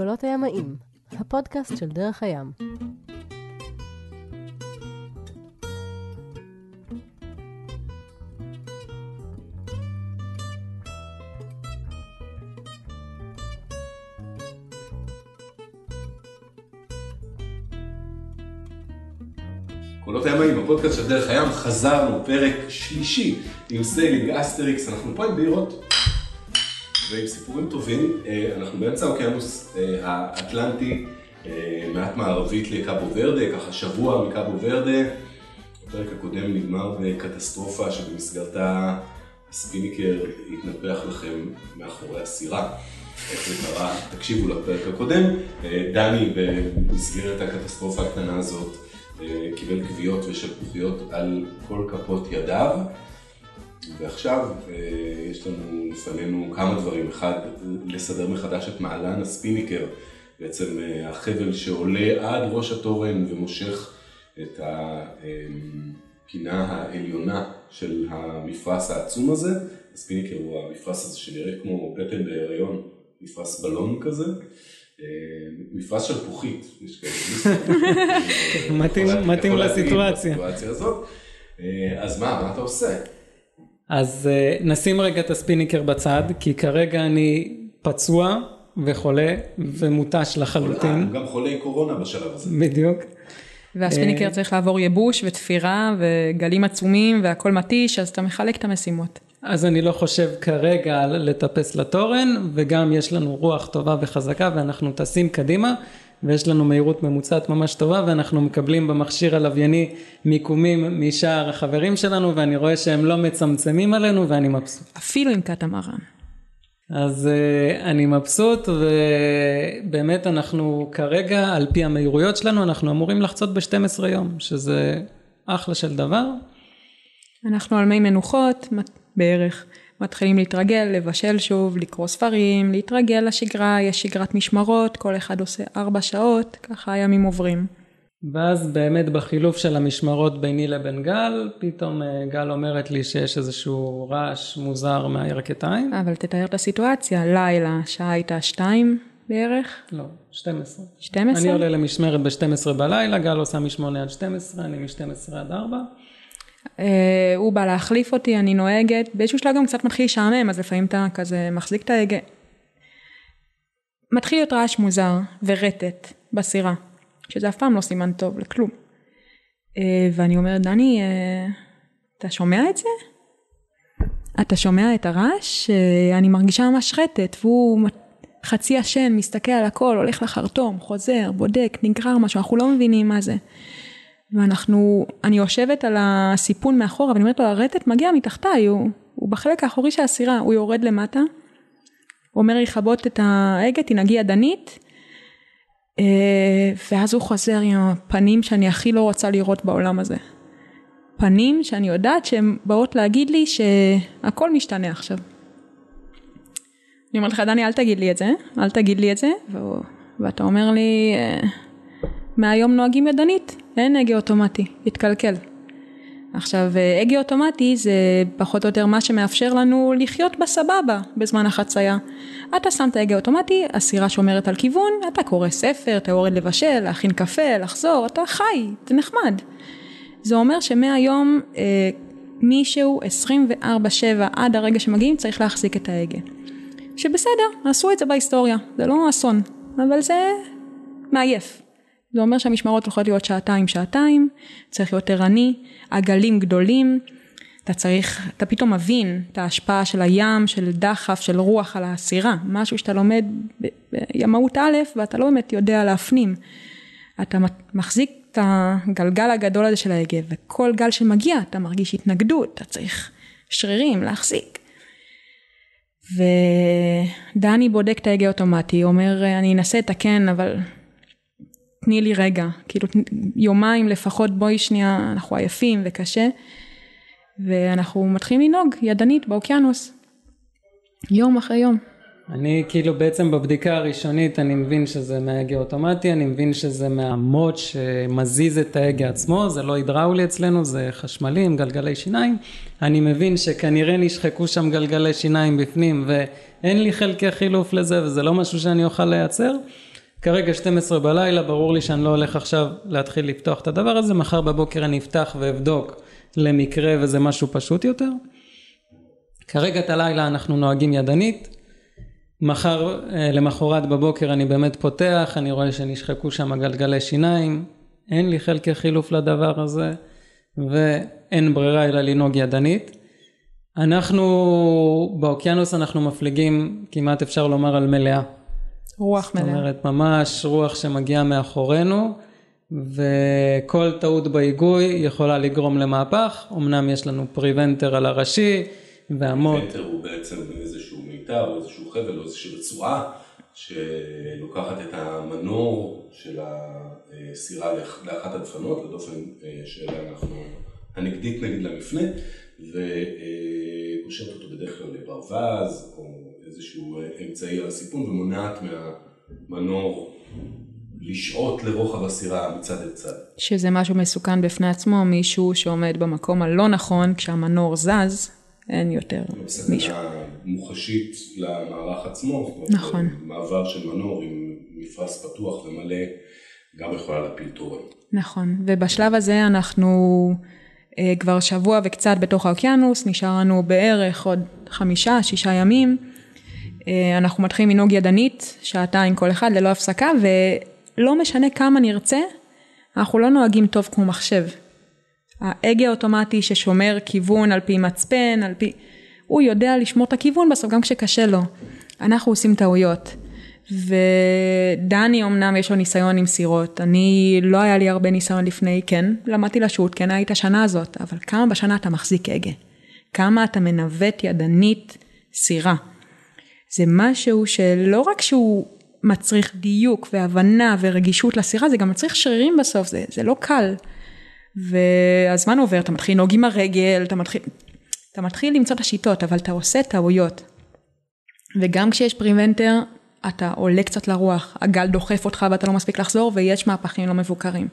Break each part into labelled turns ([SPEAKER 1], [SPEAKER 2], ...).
[SPEAKER 1] קולות הימאים, הפודקאסט של דרך הים.
[SPEAKER 2] קולות הימאים, הפודקאסט של דרך הים, חזרנו, פרק שלישי עם Sailing Asterix, אנחנו פה עם בירות ועם סיפורים טובים, אה, אנחנו באמצע האוקיינוס אה, האטלנטי, אה, מעט מערבית לקאבו ורדה, ככה שבוע מקאבו ורדה, הפרק הקודם נגמר בקטסטרופה שבמסגרתה הספיניקר התנפח לכם מאחורי הסירה. איך זה קרה, תקשיבו לפרק הקודם, דני במסגרת הקטסטרופה הקטנה הזאת קיבל כוויות ושלפוחיות על כל כפות ידיו. ועכשיו יש לנו לפנינו כמה דברים, אחד, לסדר מחדש את מעלן הספיניקר, בעצם החבל שעולה עד ראש התורן ומושך את הפינה העליונה של המפרש העצום הזה, הספיניקר הוא המפרש הזה שנראה כמו פטל בהיריון, מפרש בלון כזה. מפרש שלפוחית, יש
[SPEAKER 3] כאלה, מתאים לסיטואציה.
[SPEAKER 2] אז מה, מה אתה עושה?
[SPEAKER 3] אז uh, נשים רגע את הספיניקר בצד, כי כרגע אני פצוע וחולה ומותש לחלוטין.
[SPEAKER 2] הוא גם חולה קורונה בשלב הזה.
[SPEAKER 3] בדיוק.
[SPEAKER 4] והספיניקר uh, צריך לעבור ייבוש ותפירה וגלים עצומים והכל מתיש, אז אתה מחלק את המשימות.
[SPEAKER 3] אז אני לא חושב כרגע לטפס לתורן, וגם יש לנו רוח טובה וחזקה ואנחנו טסים קדימה. ויש לנו מהירות ממוצעת ממש טובה ואנחנו מקבלים במכשיר הלווייני מיקומים משאר החברים שלנו ואני רואה שהם לא מצמצמים עלינו ואני מבסוט.
[SPEAKER 4] אפילו עם קטמרן.
[SPEAKER 3] אז uh, אני מבסוט ובאמת אנחנו כרגע על פי המהירויות שלנו אנחנו אמורים לחצות ב-12 יום שזה אחלה של דבר.
[SPEAKER 4] אנחנו על מי מנוחות בערך. מתחילים להתרגל, לבשל שוב, לקרוא ספרים, להתרגל לשגרה, יש שגרת משמרות, כל אחד עושה ארבע שעות, ככה הימים עוברים.
[SPEAKER 3] ואז באמת בחילוף של המשמרות ביני לבין גל, פתאום אה, גל אומרת לי שיש איזשהו רעש מוזר מהירכתיים.
[SPEAKER 4] אבל תתאר את הסיטואציה, לילה, שעה הייתה שתיים בערך?
[SPEAKER 3] לא, 12.
[SPEAKER 4] 12?
[SPEAKER 3] אני עולה למשמרת ב-12 בלילה, גל עושה מ-8 עד 12, אני מ-12 עד 4.
[SPEAKER 4] Uh, הוא בא להחליף אותי, אני נוהגת, באיזשהו שלב גם קצת מתחיל לשעמם, אז לפעמים אתה כזה מחזיק את ההגה. מתחיל להיות רעש מוזר ורטט בסירה, שזה אף פעם לא סימן טוב לכלום. Uh, ואני אומרת, דני, uh, אתה שומע את זה? אתה שומע את הרעש? אני מרגישה ממש רטט, והוא חצי ישן, מסתכל על הכל, הולך לחרטום, חוזר, בודק, נגרר משהו, אנחנו לא מבינים מה זה. ואנחנו, אני יושבת על הסיפון מאחורה ואני אומרת לו הרטט מגיע מתחתיי, הוא, הוא בחלק האחורי של הסירה, הוא יורד למטה, הוא אומר לי לכבות את ההגה, תנהגי ידנית, אה, ואז הוא חוזר עם הפנים שאני הכי לא רוצה לראות בעולם הזה. פנים שאני יודעת שהן באות להגיד לי שהכל משתנה עכשיו. אני אומרת לך דני אל תגיד לי את זה, אל תגיד לי את זה, ואתה אומר לי אה, מהיום נוהגים ידנית. אין הגה אוטומטי, התקלקל. עכשיו הגה אוטומטי זה פחות או יותר מה שמאפשר לנו לחיות בסבבה בזמן החצייה. אתה שם את ההגה אוטומטי, הסירה שומרת על כיוון, אתה קורא ספר, אתה יורד לבשל, להכין קפה, לחזור, אתה חי, זה נחמד. זה אומר שמהיום אה, מישהו 24/7 עד הרגע שמגיעים צריך להחזיק את ההגה. שבסדר, עשו את זה בהיסטוריה, זה לא אסון, אבל זה מעייף. זה אומר שהמשמרות הולכות להיות שעתיים שעתיים, צריך להיות ערני, עגלים גדולים, אתה צריך, אתה פתאום מבין את ההשפעה של הים, של דחף, של רוח על הסירה, משהו שאתה לומד בימאות א' ואתה לא באמת יודע להפנים. אתה מחזיק את הגלגל הגדול הזה של ההגה וכל גל שמגיע אתה מרגיש התנגדות, אתה צריך שרירים להחזיק. ודני בודק את ההגה אוטומטי, אומר אני אנסה לתקן אבל תני לי רגע, כאילו יומיים לפחות בואי שנייה, אנחנו עייפים וקשה, ואנחנו מתחילים לנהוג ידנית באוקיינוס, יום אחרי יום.
[SPEAKER 3] אני כאילו בעצם בבדיקה הראשונית אני מבין שזה מההגה אוטומטי, אני מבין שזה מהמוט שמזיז את ההגה עצמו, זה לא הידראולי אצלנו, זה חשמלי עם גלגלי שיניים, אני מבין שכנראה נשחקו שם גלגלי שיניים בפנים ואין לי חלקי חילוף לזה וזה לא משהו שאני אוכל לייצר, כרגע 12 בלילה, ברור לי שאני לא הולך עכשיו להתחיל לפתוח את הדבר הזה, מחר בבוקר אני אפתח ואבדוק למקרה וזה משהו פשוט יותר. כרגע את הלילה אנחנו נוהגים ידנית, מחר אה, למחרת בבוקר אני באמת פותח, אני רואה שנשחקו שם גלגלי שיניים, אין לי חלקי חילוף לדבר הזה ואין ברירה אלא לנהוג ידנית. אנחנו באוקיינוס אנחנו מפליגים כמעט אפשר לומר על מלאה.
[SPEAKER 4] רוח מלאה.
[SPEAKER 3] זאת אומרת ממש רוח שמגיעה מאחורינו וכל טעות בהיגוי יכולה לגרום למהפך, אמנם יש לנו preventer על הראשי והמון.
[SPEAKER 2] preventer הוא בעצם איזשהו מיתר או איזשהו חבל או איזושהי רצועה שלוקחת את המנור של הסירה לאחת הדפנות, לדופן אה, שאנחנו הנגדית נגיד למפנה, וקושרת אותו בדרך כלל לברווז או איזשהו אמצעי על הסיפון ומונעת מהמנור לשעוט לרוחב הסירה מצד אל צד.
[SPEAKER 4] שזה משהו מסוכן בפני עצמו, מישהו שעומד במקום הלא נכון, כשהמנור זז, אין יותר מישהו.
[SPEAKER 2] סכנה מוחשית למערך עצמו.
[SPEAKER 4] נכון.
[SPEAKER 2] מעבר של מנור עם מפרש פתוח ומלא, גם יכולה להפיל תורן.
[SPEAKER 4] נכון, ובשלב הזה אנחנו אה, כבר שבוע וקצת בתוך האוקיינוס, נשאר לנו בערך עוד חמישה, שישה ימים. אה, אנחנו מתחילים לנהוג ידנית, שעתיים כל אחד ללא הפסקה, ולא משנה כמה נרצה, אנחנו לא נוהגים טוב כמו מחשב. ההגה האוטומטי ששומר כיוון על פי מצפן, על פי... הוא יודע לשמור את הכיוון בסוף גם כשקשה לו. אנחנו עושים טעויות. ודני אמנם יש לו ניסיון עם סירות, אני לא היה לי הרבה ניסיון לפני, כן, למדתי לשוט, כן היית השנה הזאת, אבל כמה בשנה אתה מחזיק הגה? כמה אתה מנווט ידנית סירה? זה משהו שלא רק שהוא מצריך דיוק והבנה ורגישות לסירה, זה גם מצריך שרירים בסוף, זה, זה לא קל. והזמן עובר, אתה מתחיל לנהוג עם הרגל, אתה מתחיל, אתה מתחיל למצוא את השיטות, אבל אתה עושה טעויות. וגם כשיש preventer, אתה עולה קצת לרוח, הגל דוחף אותך ואתה לא מספיק לחזור, ויש מהפכים לא מבוקרים.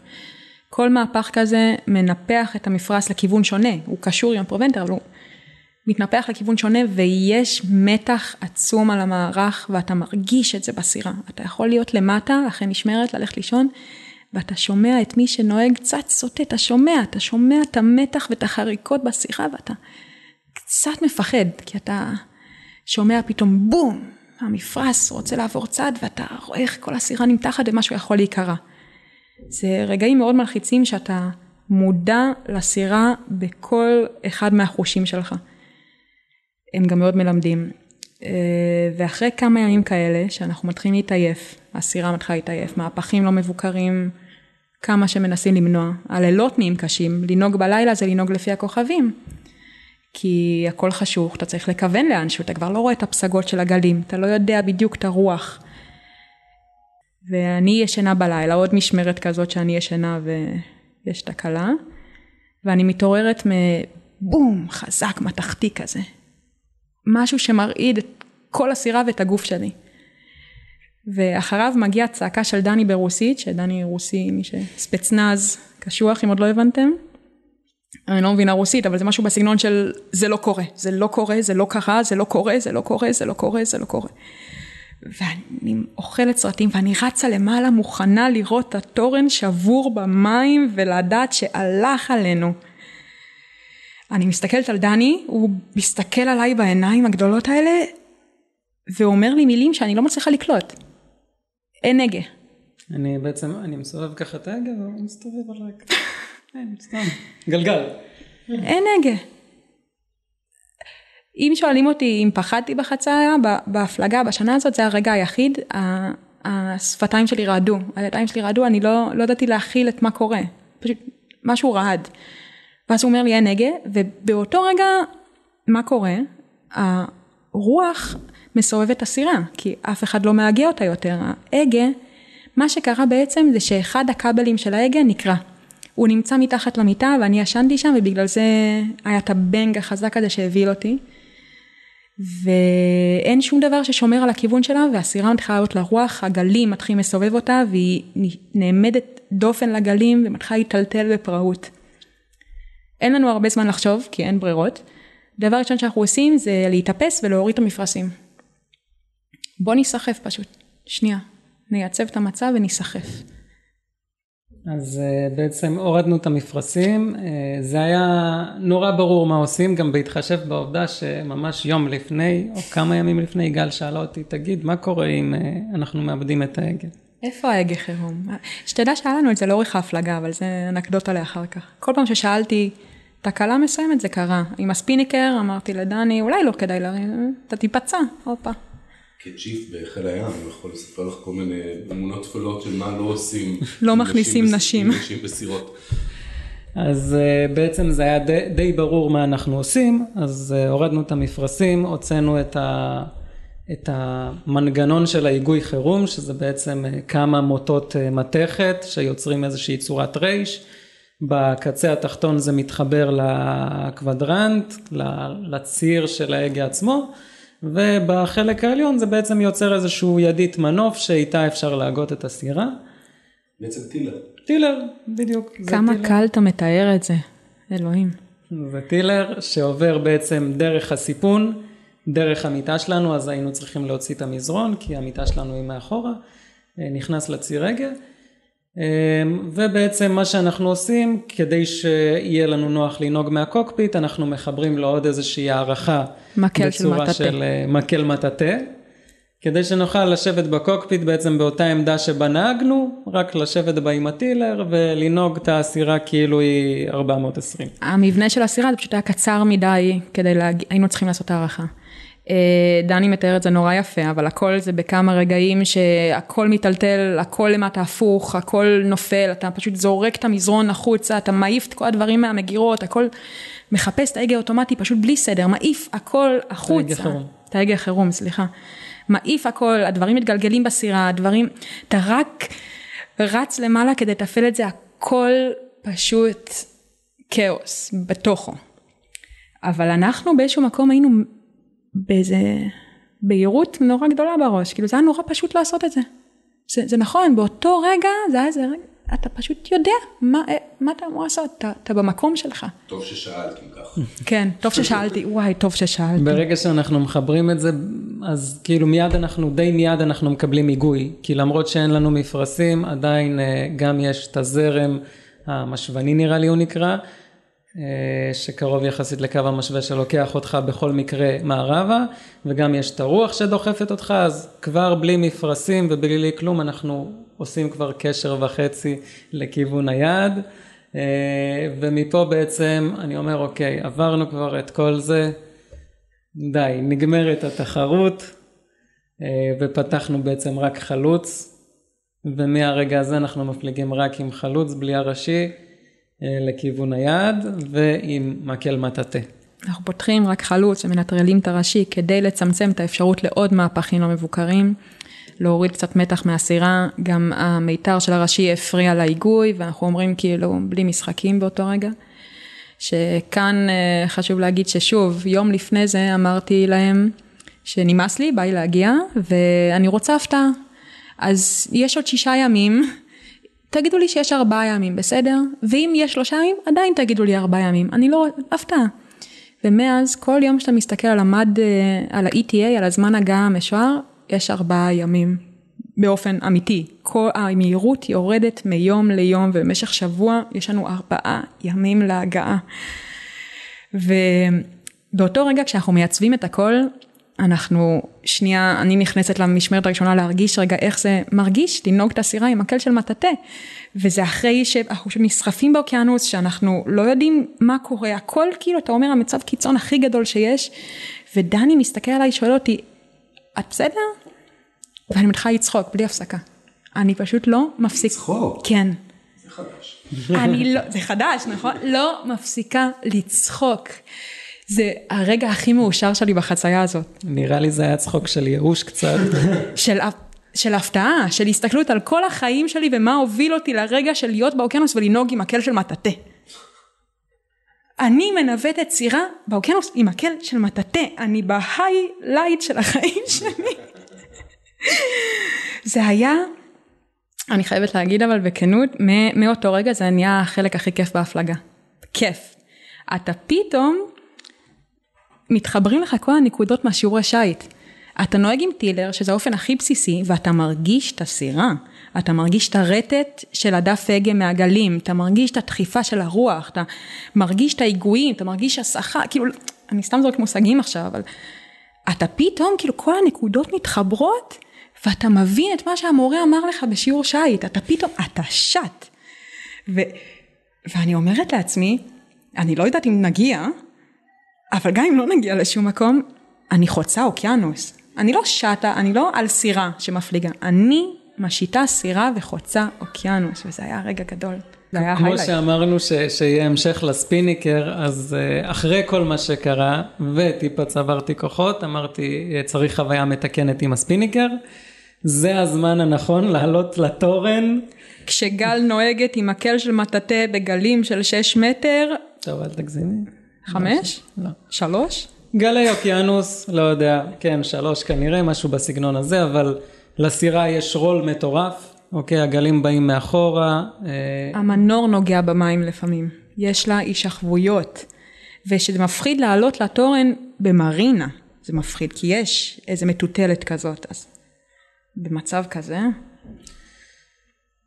[SPEAKER 4] כל מהפך כזה מנפח את המפרש לכיוון שונה, הוא קשור עם ה preventer, אבל הוא מתנפח לכיוון שונה, ויש מתח עצום על המערך, ואתה מרגיש את זה בסירה. אתה יכול להיות למטה, אחרי משמרת, ללכת לישון, ואתה שומע את מי שנוהג קצת סוטה, אתה שומע, אתה שומע את המתח ואת החריקות בשיחה ואתה קצת מפחד, כי אתה שומע פתאום בום, המפרש רוצה לעבור צד ואתה רואה איך כל הסירה נמתחת ומשהו יכול להיקרע. זה רגעים מאוד מלחיצים שאתה מודע לסירה בכל אחד מהחושים שלך. הם גם מאוד מלמדים. אה, ואחרי כמה ימים כאלה שאנחנו מתחילים להתעייף, הסירה מתחילה להתעייף, מהפכים לא מבוקרים, כמה שמנסים למנוע, הלילות נהיים קשים, לנהוג בלילה זה לנהוג לפי הכוכבים, כי הכל חשוך, אתה צריך לכוון לאנשהו, אתה כבר לא רואה את הפסגות של הגלים, אתה לא יודע בדיוק את הרוח. ואני ישנה בלילה, עוד משמרת כזאת שאני ישנה ויש תקלה, ואני מתעוררת מבום חזק מתכתי כזה, משהו שמרעיד את כל הסירה ואת הגוף שלי. ואחריו מגיעה צעקה של דני ברוסית, שדני רוסי, מי שספצנז קשוח, אם עוד לא הבנתם. אני לא מבינה רוסית, אבל זה משהו בסגנון של זה לא קורה, זה לא קורה, זה לא קרה, זה לא קורה, זה לא קורה, זה לא קורה, זה לא קורה. ואני אוכלת סרטים ואני רצה למעלה מוכנה לראות את התורן שבור במים ולדעת שהלך עלינו. אני מסתכלת על דני, הוא מסתכל עליי בעיניים הגדולות האלה, ואומר לי מילים שאני לא מצליחה לקלוט. אין נגה.
[SPEAKER 3] אני בעצם, אני מסובב ככה את ההגה והוא מסתובב עליי. אין, סתם, גלגל.
[SPEAKER 4] אין נגה. אם שואלים אותי אם פחדתי בחצייה, בהפלגה, בשנה הזאת, זה הרגע היחיד, השפתיים שלי רעדו, הידיים שלי רעדו, אני לא, לא ידעתי להכיל את מה קורה, פשוט משהו רעד. ואז הוא אומר לי אין הגה, ובאותו רגע, מה קורה? הרוח מסובבת הסירה, כי אף אחד לא מהגה אותה יותר. ההגה, מה שקרה בעצם זה שאחד הכבלים של ההגה נקרע. הוא נמצא מתחת למיטה ואני ישנתי שם ובגלל זה היה את הבנג החזק הזה שהבהיל אותי. ואין שום דבר ששומר על הכיוון שלה והסירה מתחילה לעלות לרוח, הגלים מתחילים לסובב אותה והיא נעמדת דופן לגלים ומתחילה להיטלטל בפראות. אין לנו הרבה זמן לחשוב, כי אין ברירות. דבר ראשון שאנחנו עושים זה להתאפס ולהוריד את המפרשים. בוא ניסחף פשוט, שנייה. נייצב את המצב וניסחף.
[SPEAKER 3] אז אה, בעצם הורדנו את המפרשים, אה, זה היה נורא ברור מה עושים, גם בהתחשב בעובדה שממש יום לפני, או כמה ימים לפני, יגאל שאלה אותי, תגיד, מה קורה אם אה, אנחנו מאבדים את ההגה?
[SPEAKER 4] איפה ההגה חירום? שתדע שהיה לנו את זה לאורך ההפלגה, אבל זה אנקדוטה לאחר כך. כל פעם ששאלתי תקלה מסוימת זה קרה. עם הספיניקר אמרתי לדני, אולי לא כדאי להרים, אתה תיפצע, הופה.
[SPEAKER 2] כג'יף בחיל הים, אני יכול לספר לך כל מיני אמונות טפלות של מה לא עושים.
[SPEAKER 4] לא מכניסים נשים.
[SPEAKER 2] נשים בסירות.
[SPEAKER 3] אז uh, בעצם זה היה די, די ברור מה אנחנו עושים, אז uh, הורדנו את המפרשים, הוצאנו את, ה, את המנגנון של ההיגוי חירום, שזה בעצם uh, כמה מוטות uh, מתכת שיוצרים איזושהי צורת רייש. בקצה התחתון זה מתחבר לקוודרנט, לציר של ההגה עצמו, ובחלק העליון זה בעצם יוצר איזשהו ידית מנוף שאיתה אפשר להגות את הסירה.
[SPEAKER 2] בעצם טילר.
[SPEAKER 3] טילר, בדיוק.
[SPEAKER 4] כמה
[SPEAKER 3] טילר.
[SPEAKER 4] קל אתה מתאר את זה, אלוהים.
[SPEAKER 3] זה טילר שעובר בעצם דרך הסיפון, דרך המיטה שלנו, אז היינו צריכים להוציא את המזרון, כי המיטה שלנו היא מאחורה, אה, נכנס לציר הגה. אה, ובעצם מה שאנחנו עושים, כדי שיהיה לנו נוח לנהוג מה cockpit, אנחנו מחברים לו עוד איזושהי הארכה.
[SPEAKER 4] מקל של
[SPEAKER 3] בצורה
[SPEAKER 4] מטאטא.
[SPEAKER 3] של אה, מקל מטאטא. כדי שנוכל לשבת ב cockpit בעצם באותה עמדה שבה נהגנו, רק לשבת בה עם ה tiller ולנהוג את הסירה כאילו היא 420.
[SPEAKER 4] המבנה של הסירה זה פשוט היה קצר מדי כדי להגיע, היינו צריכים לעשות הערכה. אה, דני מתאר את זה נורא יפה, אבל הכל זה בכמה רגעים שהכל מיטלטל, הכל למטה הפוך, הכל נופל, אתה פשוט זורק את המזרון החוצה, אתה מעיף את כל הדברים מהמגירות, הכל מחפש את ההגה האוטומטי פשוט בלי סדר, מעיף הכל החוצה.
[SPEAKER 3] חירום.
[SPEAKER 4] את ההגה החירום, סליחה. מעיף הכל, הדברים מתגלגלים בסירה, הדברים, אתה רק רץ למעלה כדי לתפעל את זה, הכל פשוט כאוס בתוכו. אבל אנחנו באיזשהו מקום היינו באיזה בהירות נורא גדולה בראש, כאילו זה היה נורא פשוט לעשות את זה. זה, זה נכון, באותו רגע זה היה איזה רגע, אתה פשוט יודע מה, אה, מה אתה אמור לעשות, אתה, אתה במקום שלך.
[SPEAKER 2] טוב ששאלת אם כך.
[SPEAKER 4] כן, טוב ששאלתי, וואי, טוב ששאלתי.
[SPEAKER 3] ברגע שאנחנו מחברים את זה, אז כאילו מיד אנחנו, די מיד אנחנו מקבלים היגוי, כי למרות שאין לנו מפרשים, עדיין אה, גם יש את הזרם המשוני נראה לי הוא נקרא, שקרוב יחסית לקו המשווה שלוקח אותך בכל מקרה מערבה, וגם יש את הרוח שדוחפת אותך, אז כבר בלי מפרשים ובלי כלום אנחנו עושים כבר קשר וחצי לכיוון היעד. אה, ומפה בעצם אני אומר אוקיי עברנו כבר את כל זה. די נגמרת התחרות אה, ופתחנו בעצם רק חלוץ. ומהרגע הזה אנחנו מפליגים רק עם חלוץ בלי הראשי. אה, לכיוון היעד ועם מקל מטאטא.
[SPEAKER 4] אנחנו פותחים רק חלוץ ומנטרלים את הראשי כדי לצמצם את האפשרות לעוד מהפכים לא מבוקרים, להוריד קצת מתח מהסירה, גם המיתר של הראשי הפריע להיגוי ואנחנו אומרים כאילו בלי משחקים באותו רגע. שכאן אה, חשוב להגיד ששוב, יום לפני זה אמרתי להם שנמאס לי, בא לי להגיע ואני רוצה הפתעה. אז יש עוד שישה ימים, תגידו לי שיש ארבעה ימים, בסדר? ואם יש שלושה ימים, עדיין תגידו לי ארבעה ימים, אני לא, הפתעה. ומאז כל יום שאתה מסתכל על המד, אה, על ה-ETA, על הזמן הגעה המשוער, יש ארבעה ימים באופן אמיתי. כל המהירות יורדת מיום ליום ובמשך שבוע יש לנו ארבעה ימים להגעה. ובאותו רגע כשאנחנו מייצבים את הכל, אנחנו שנייה, אני נכנסת למשמרת הראשונה להרגיש רגע איך זה מרגיש לנהוג את הסירה עם מקל של מטאטא. וזה אחרי שאנחנו נסחפים באוקיינוס, שאנחנו לא יודעים מה קורה, הכל כאילו, אתה אומר, המצב קיצון הכי גדול שיש, ודני מסתכל עליי, שואל אותי, את בסדר? ואני מתחילה לצחוק בלי הפסקה. אני פשוט לא מפסיק.
[SPEAKER 2] צחוק?
[SPEAKER 4] כן.
[SPEAKER 2] זה חדש.
[SPEAKER 4] אני לא, זה חדש, נכון? לא מפסיקה לצחוק. זה הרגע הכי מאושר שלי בחצייה הזאת.
[SPEAKER 3] נראה לי זה היה צחוק של ייאוש קצת.
[SPEAKER 4] של, של הפתעה, של הסתכלות על כל החיים שלי ומה הוביל אותי לרגע של להיות באוקיינוס ולנהוג עם מקל של מטאטא. אני מנווטת סירה באוקיינוס עם מקל של מטאטא, אני ב highlight של החיים שלי. זה היה, אני חייבת להגיד אבל בכנות, מאותו רגע זה נהיה החלק הכי כיף בהפלגה. כיף. אתה פתאום מתחברים לך כל הנקודות מהשיעורי שיט. אתה נוהג עם טילר, שזה האופן הכי בסיסי, ואתה מרגיש את הסירה. אתה מרגיש את הרטט של הדף הגה מהגלים, אתה מרגיש את הדחיפה של הרוח, אתה מרגיש את ההיגויים, אתה מרגיש הסחה, כאילו, אני סתם זורק מושגים עכשיו, אבל אתה פתאום, כאילו, כל הנקודות מתחברות, ואתה מבין את מה שהמורה אמר לך בשיעור שיט, אתה פתאום, אתה שט. ו, ואני אומרת לעצמי, אני לא יודעת אם נגיע, אבל גם אם לא נגיע לשום מקום, אני חוצה אוקיינוס. אני לא שטה, אני לא על סירה שמפליגה, אני משיטה סירה וחוצה אוקיינוס, וזה היה רגע גדול. זה היה
[SPEAKER 3] כמו
[SPEAKER 4] highlight.
[SPEAKER 3] שאמרנו ש, שיהיה המשך ל spinnaker, אז אה, אחרי כל מה שקרה, וטיפה צברתי כוחות, אמרתי, אה, צריך חוויה מתקנת עם הספיניקר. זה הזמן הנכון לעלות לתורן.
[SPEAKER 4] כשגל נוהגת עם מקל של מטאטא בגלים של 6 מטר,
[SPEAKER 3] טוב, אל תגזימי.
[SPEAKER 4] 5?
[SPEAKER 3] לא.
[SPEAKER 4] 3?
[SPEAKER 3] גלי אוקיינוס, לא יודע, כן, שלוש כנראה, משהו בסגנון הזה, אבל לסירה יש רול מטורף, אוקיי, הגלים באים מאחורה, אה,
[SPEAKER 4] המנור נוגע במים לפעמים, יש לה הישכבויות, ושזה מפחיד לעלות לתורן במרינה, זה מפחיד, כי יש איזה מטוטלת כזאת, אז במצב כזה,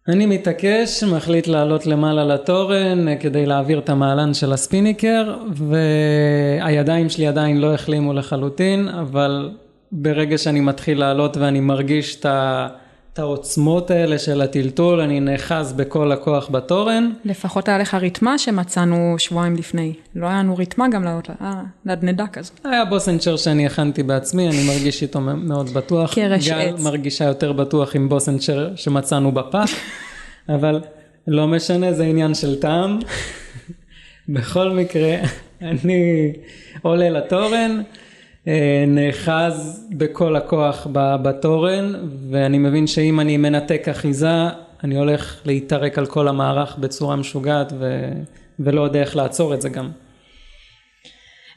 [SPEAKER 3] אני מתעקש, מחליט לעלות למעלה לתורן אה, כדי להעביר את המעלן של הספיניקר, והידיים שלי עדיין לא החלימו לחלוטין, אבל ברגע שאני מתחיל לעלות ואני מרגיש את ה- את העוצמות האלה של הטלטול, אני נאחז בכל הכוח בתורן.
[SPEAKER 4] לפחות היה לך ריתמה שמצאנו שבועיים לפני, לא היה לנו ריתמה גם לעלות, אה, נדנדה כזאת.
[SPEAKER 3] היה בוסנצ'ר שאני הכנתי בעצמי, אני מרגיש איתו מאוד בטוח.
[SPEAKER 4] קרש
[SPEAKER 3] גל
[SPEAKER 4] עץ.
[SPEAKER 3] מרגישה יותר בטוח עם בוסנצ'ר שמצאנו בפח, אבל לא משנה, זה עניין של טעם. בכל מקרה, אני עולה לתורן, נאחז בכל הכוח בתורן, ואני מבין שאם אני מנתק אחיזה, אני הולך להתערק על כל המערך בצורה משוגעת, ו... ולא יודע איך לעצור את זה גם.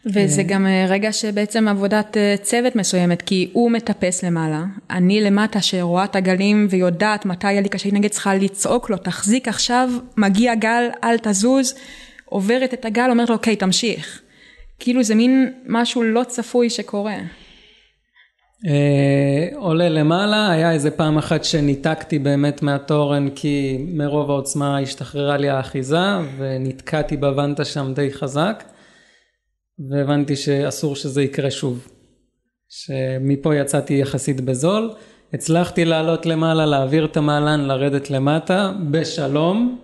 [SPEAKER 4] וזה גם אה, רגע שבעצם עבודת אה, צוות מסוימת, כי הוא מטפס למעלה, אני למטה שרואה את הגלים ויודעת מתי היה לי קשה, נגיד צריכה לצעוק לו, תחזיק עכשיו, מגיע גל, אל תזוז, עוברת את הגל, אומרת לו, אוקיי, תמשיך. כאילו זה מין משהו לא צפוי שקורה.
[SPEAKER 3] אה, עולה למעלה, היה איזה פעם אחת שניתקתי באמת מהתורן כי מרוב העוצמה השתחררה לי האחיזה ונתקעתי בוונטה שם די חזק והבנתי שאסור שזה יקרה שוב. שמפה יצאתי יחסית בזול, הצלחתי לעלות למעלה, להעביר את המעלן, לרדת למטה בשלום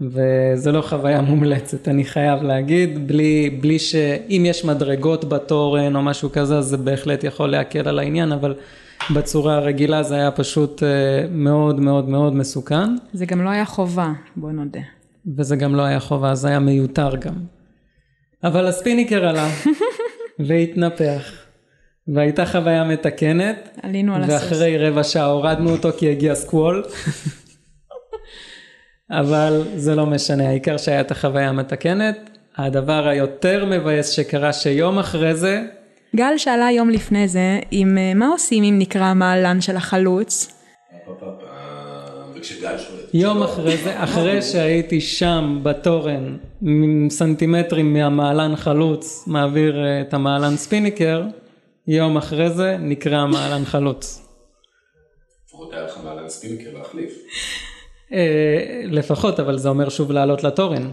[SPEAKER 3] וזה לא חוויה מומלצת אני חייב להגיד, בלי, בלי שאם יש מדרגות בתורן או משהו כזה אז זה בהחלט יכול להקל על העניין אבל בצורה הרגילה זה היה פשוט אה, מאוד מאוד מאוד מסוכן
[SPEAKER 4] זה גם לא היה חובה, בוא נודה.
[SPEAKER 3] וזה גם לא היה חובה, זה היה מיותר גם. אבל הספיניקר עלה והתנפח והייתה חוויה מתקנת
[SPEAKER 4] עלינו על הסוס.
[SPEAKER 3] ואחרי רבע שעה הורדנו אותו כי הגיע סקוול. אבל זה לא משנה, העיקר שהיה את החוויה המתקנת. הדבר היותר מבאס שקרה שיום אחרי זה,
[SPEAKER 4] גל שאלה יום לפני זה, אם אה, מה עושים אם נקרא המעלן של החלוץ?
[SPEAKER 3] יום אחרי זה, אחרי שהייתי שם בתורן, עם סנטימטרים מהמעלן חלוץ, מעביר אה, את המעלן ספיניקר, יום אחרי זה נקרא המעלן חלוץ.
[SPEAKER 2] לפחות היה לך מעל הספינקר להחליף.
[SPEAKER 3] אה, לפחות, אבל זה אומר שוב לעלות לתורן.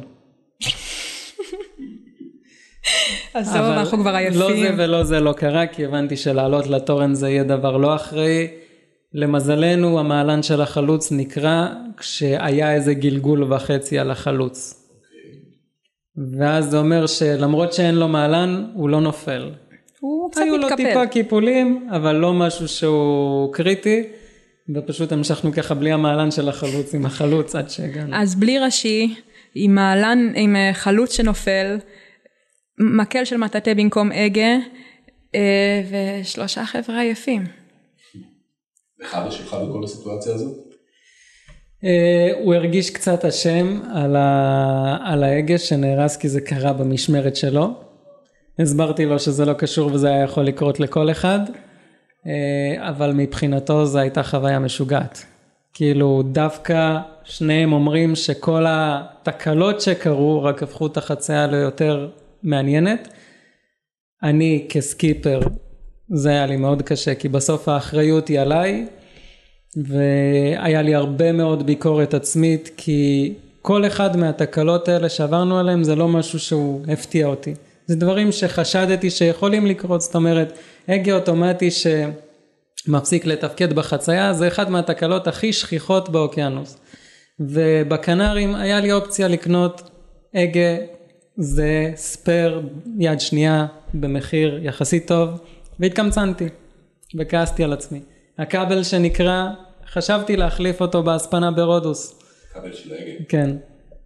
[SPEAKER 4] עזוב, אנחנו כבר עייפים.
[SPEAKER 3] לא זה ולא זה לא קרה, כי הבנתי שלעלות לתורן זה יהיה דבר לא אחראי. למזלנו, המעלן של החלוץ נקרע כשהיה איזה גלגול וחצי על החלוץ. ואז זה אומר שלמרות שאין לו מעלן, הוא לא נופל.
[SPEAKER 4] הוא קצת
[SPEAKER 3] היו לו
[SPEAKER 4] מתקפל.
[SPEAKER 3] טיפה קיפולים, אבל לא משהו שהוא קריטי, ופשוט המשכנו ככה בלי המעלן של החלוץ עם החלוץ עד שהגענו.
[SPEAKER 4] אז בלי ראשי, עם מעלן, עם אה, חלוץ שנופל, מקל של מטאטא במקום הגה, אה, ושלושה חבר'ה עייפים.
[SPEAKER 2] לך ושלך בכל הסיטואציה הזאת?
[SPEAKER 3] אה, הוא הרגיש קצת אשם על, ה... על ההגה שנהרס כי זה קרה במשמרת שלו. הסברתי לו שזה לא קשור וזה היה יכול לקרות לכל אחד, אבל מבחינתו זו הייתה חוויה משוגעת. כאילו דווקא שניהם אומרים שכל התקלות שקרו רק הפכו את החצייה ליותר מעניינת. אני כסקיפר זה היה לי מאוד קשה, כי בסוף האחריות היא עליי, והיה לי הרבה מאוד ביקורת עצמית, כי כל אחד מהתקלות האלה שעברנו עליהם זה לא משהו שהוא הפתיע אותי. זה דברים שחשדתי שיכולים לקרות, זאת אומרת, הגה אוטומטי שמפסיק לתפקד בחצייה, זה אחד מהתקלות הכי שכיחות באוקיינוס. ובקנרים היה לי אופציה לקנות הגה, זה ספייר יד שנייה במחיר יחסית טוב, והתקמצנתי, וכעסתי על עצמי. הכבל שנקרא, חשבתי להחליף אותו בהספנה ברודוס.
[SPEAKER 2] כבל של ההגה.
[SPEAKER 3] כן,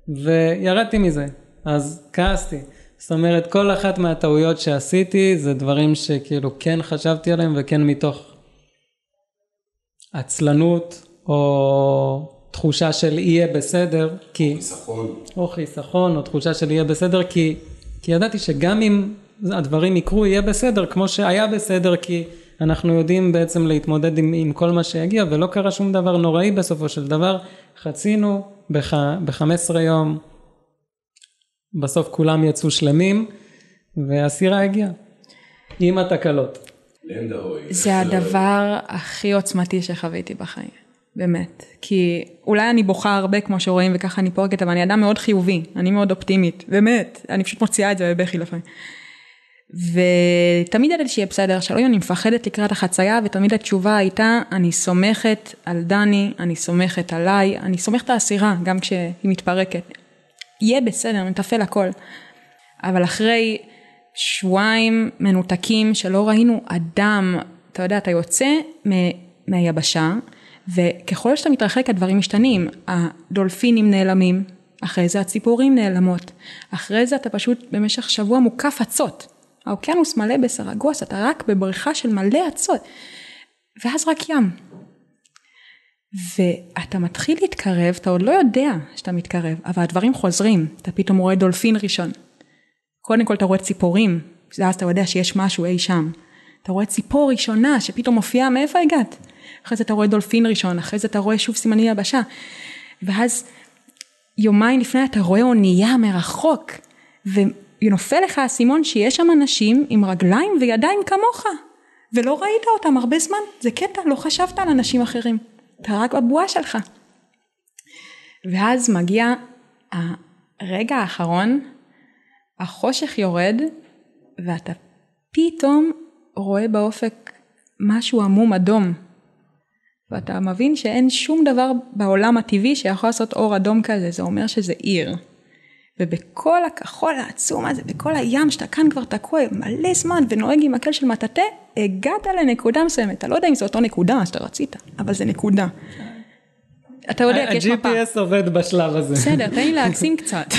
[SPEAKER 3] וירדתי מזה, אז כעסתי. זאת אומרת, כל אחת מהטעויות שעשיתי זה דברים שכאילו כן חשבתי עליהם וכן מתוך עצלנות או תחושה של יהיה בסדר, כי...
[SPEAKER 2] חיסכון.
[SPEAKER 3] או חיסכון או תחושה של יהיה בסדר, כי, כי ידעתי שגם אם הדברים יקרו יהיה בסדר, כמו שהיה בסדר, כי אנחנו יודעים בעצם להתמודד עם, עם כל מה שיגיע, ולא קרה שום דבר נוראי בסופו של דבר, חצינו ב-15 יום, בסוף כולם יצאו שלמים, והסירה הגיעה, עם התקלות.
[SPEAKER 4] זה הדבר הכי עוצמתי שחוויתי בחיים, באמת. כי אולי אני בוכה הרבה כמו שרואים וככה אני פורקת, אבל אני אדם מאוד חיובי, אני מאוד אופטימית, באמת, אני פשוט מוציאה את זה בבכי לפעמים. ותמיד ידעתי שיהיה בסדר, שלום אני מפחדת לקראת החצייה ותמיד התשובה הייתה אני סומכת על דני, אני סומכת עליי, אני סומכת על הסירה גם כשהיא מתפרקת. יהיה בסדר, נתפעל הכל. אבל אחרי שבועיים מנותקים שלא ראינו אדם, אתה יודע, אתה יוצא מהיבשה וככל שאתה מתרחק הדברים משתנים, הדולפינים נעלמים, אחרי זה הציפורים נעלמות, אחרי זה אתה פשוט במשך שבוע מוקף אצות. האוקיינוס מלא בסרגוס, אתה רק בבריכה של מלא אצות, ואז רק ים. ואתה מתחיל להתקרב, אתה עוד לא יודע שאתה מתקרב, אבל הדברים חוזרים, אתה פתאום רואה דולפין ראשון. קודם כל אתה רואה ציפורים, ואז אתה יודע שיש משהו אי שם. אתה רואה ציפור ראשונה שפתאום מופיעה, מאיפה הגעת? אחרי זה אתה רואה דולפין ראשון, אחרי זה אתה רואה שוב סימני יבשה. ואז יומיים לפני אתה רואה אונייה מרחוק, ונופל לך האסימון שיש שם אנשים עם רגליים וידיים כמוך, ולא ראית אותם הרבה זמן, זה קטע, לא חשבת על אנשים אחרים, אתה רק בבועה שלך. ואז מגיע הרגע האחרון, החושך יורד, ואתה פתאום רואה באופק משהו עמום אדום, ואתה מבין שאין שום דבר בעולם הטבעי שיכול לעשות אור אדום כזה, זה אומר שזה עיר. ובכל הכחול העצום הזה, בכל הים שאתה כאן כבר תקוע מלא זמן ונוהג עם מקל של מטאטא, הגעת לנקודה מסוימת, אתה לא יודע אם זו אותו נקודה שאתה רצית, אבל זה נקודה. אתה יודע, כי יש מפה.
[SPEAKER 3] ה-GPS עובד בשלב הזה.
[SPEAKER 4] בסדר, תן לי להגזים קצת.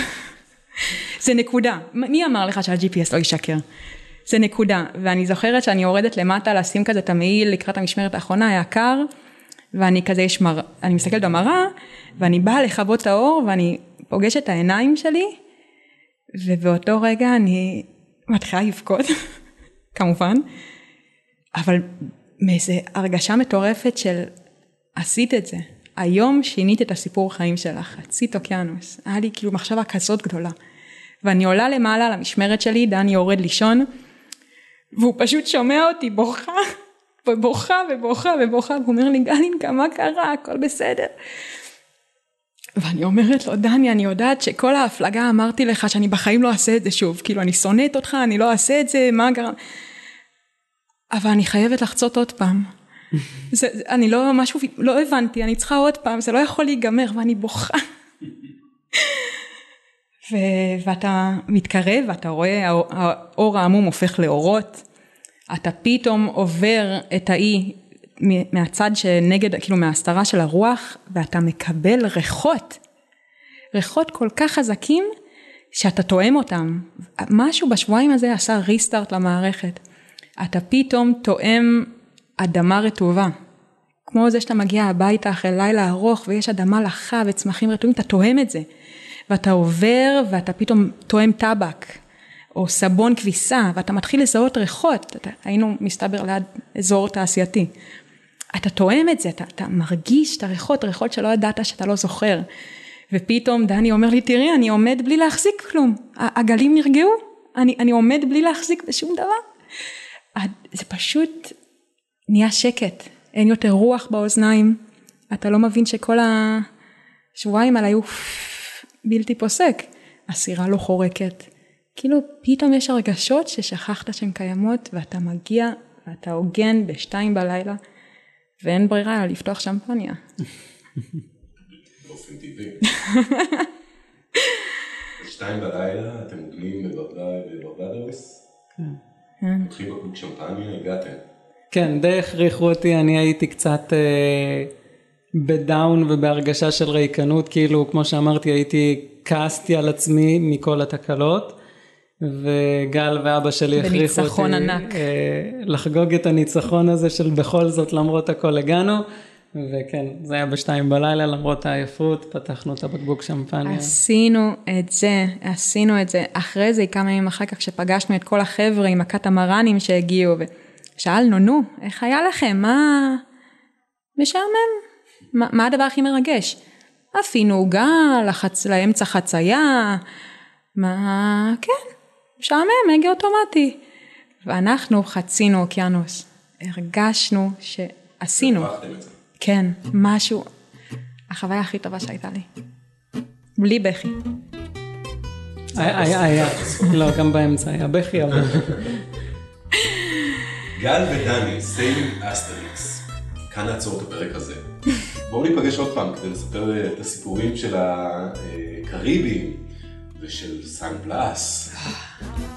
[SPEAKER 4] זה נקודה. מי אמר לך שה-GPS לא ישקר? זה נקודה. ואני זוכרת שאני יורדת למטה לשים כזה את המעיל לקראת המשמרת האחרונה, היה קר. ואני כזה יש מראה, אני מסתכלת במראה ואני באה לכבות את האור ואני פוגשת את העיניים שלי ובאותו רגע אני מתחילה לבכות כמובן אבל מאיזה הרגשה מטורפת של עשית את זה היום שינית את הסיפור חיים שלך חצית אוקיינוס היה לי כאילו מחשבה כזאת גדולה ואני עולה למעלה למשמרת שלי דני יורד לישון והוא פשוט שומע אותי בוכה ובוכה ובוכה ובוכה, והוא אומר לי, גלינקה, מה קרה? הכל בסדר. ואני אומרת לו, דני, אני יודעת שכל ההפלגה אמרתי לך שאני בחיים לא אעשה את זה שוב. כאילו, אני שונאת אותך, אני לא אעשה את זה, מה גרם... אבל אני חייבת לחצות עוד פעם. זה, אני לא, משהו, לא הבנתי, אני צריכה עוד פעם, זה לא יכול להיגמר, ואני בוכה. ו, ואתה מתקרב, ואתה רואה, האור העמום הופך לאורות. אתה פתאום עובר את האי מהצד שנגד, כאילו מההסתרה של הרוח, ואתה מקבל ריחות. ריחות כל כך חזקים, שאתה תואם אותם. משהו בשבועיים הזה עשה ריסטארט למערכת. אתה פתאום תואם אדמה רטובה. כמו זה שאתה מגיע הביתה אחרי לילה ארוך ויש אדמה לחה וצמחים רטובים, אתה תואם את זה. ואתה עובר ואתה פתאום תואם טבק. או סבון כביסה, ואתה מתחיל לזהות ריחות, היינו מסתבר ליד אזור תעשייתי. אתה תואם את זה, אתה, אתה מרגיש את הריחות, ריחות שלא ידעת שאתה לא זוכר. ופתאום דני אומר לי, תראי, אני עומד בלי להחזיק כלום, הגלים נרגעו, אני, אני עומד בלי להחזיק בשום דבר. זה פשוט נהיה שקט, אין יותר רוח באוזניים, אתה לא מבין שכל השבועיים האלה היו בלתי פוסק, הסירה לא חורקת, כאילו פתאום יש הרגשות ששכחת שהן קיימות ואתה מגיע ואתה הוגן בשתיים בלילה ואין ברירה אלא לפתוח שמפניה.
[SPEAKER 2] באופן טבעי. שתיים בלילה, אתם הוגנים בברבדוס? כן. פותחים בקבוק שמפניה, הגעתם.
[SPEAKER 3] כן, די הכריחו אותי, אני הייתי קצת אה, בדאון ובהרגשה של ריקנות, כאילו, כמו שאמרתי, הייתי, כעסתי על עצמי מכל התקלות. וגל ואבא שלי הכריחו אותי
[SPEAKER 4] ענק.
[SPEAKER 3] אה, לחגוג את הניצחון הזה של בכל זאת למרות הכל הגענו. וכן, זה היה בשתיים בלילה, למרות העייפות, פתחנו את הבקבוק שמפניה.
[SPEAKER 4] עשינו את זה, עשינו את זה. אחרי זה, כמה ימים אחר כך, כשפגשנו את כל החבר'ה עם הקטמרנים שהגיעו, ושאלנו, נו, איך היה לכם? מה... משעמם. מה, מה הדבר הכי מרגש? עשינו עוגה לחצ... לאמצע חצייה, מה... כן, משעמם, הגה אוטומטי. ואנחנו חצינו אוקיינוס, הרגשנו שעשינו. כן, משהו, החוויה הכי טובה שהייתה לי. בלי בכי.
[SPEAKER 3] היה, היה, לא, גם באמצע היה בכי, אבל...
[SPEAKER 2] גל ודני, Sailing Asterix. כאן נעצור את הפרק הזה. בואו ניפגש עוד פעם כדי לספר את הסיפורים של הקריבים ושל סן פלאס.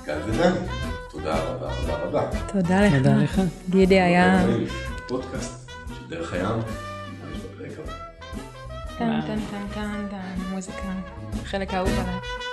[SPEAKER 2] גל ודני, תודה רבה רבה רבה.
[SPEAKER 4] תודה לך.
[SPEAKER 3] תודה לך.
[SPEAKER 4] גידי היה...
[SPEAKER 2] פודקאסט של דרך הים.
[SPEAKER 4] טן טן טן טן טן, מוזיקה, חלק האהוב עליי.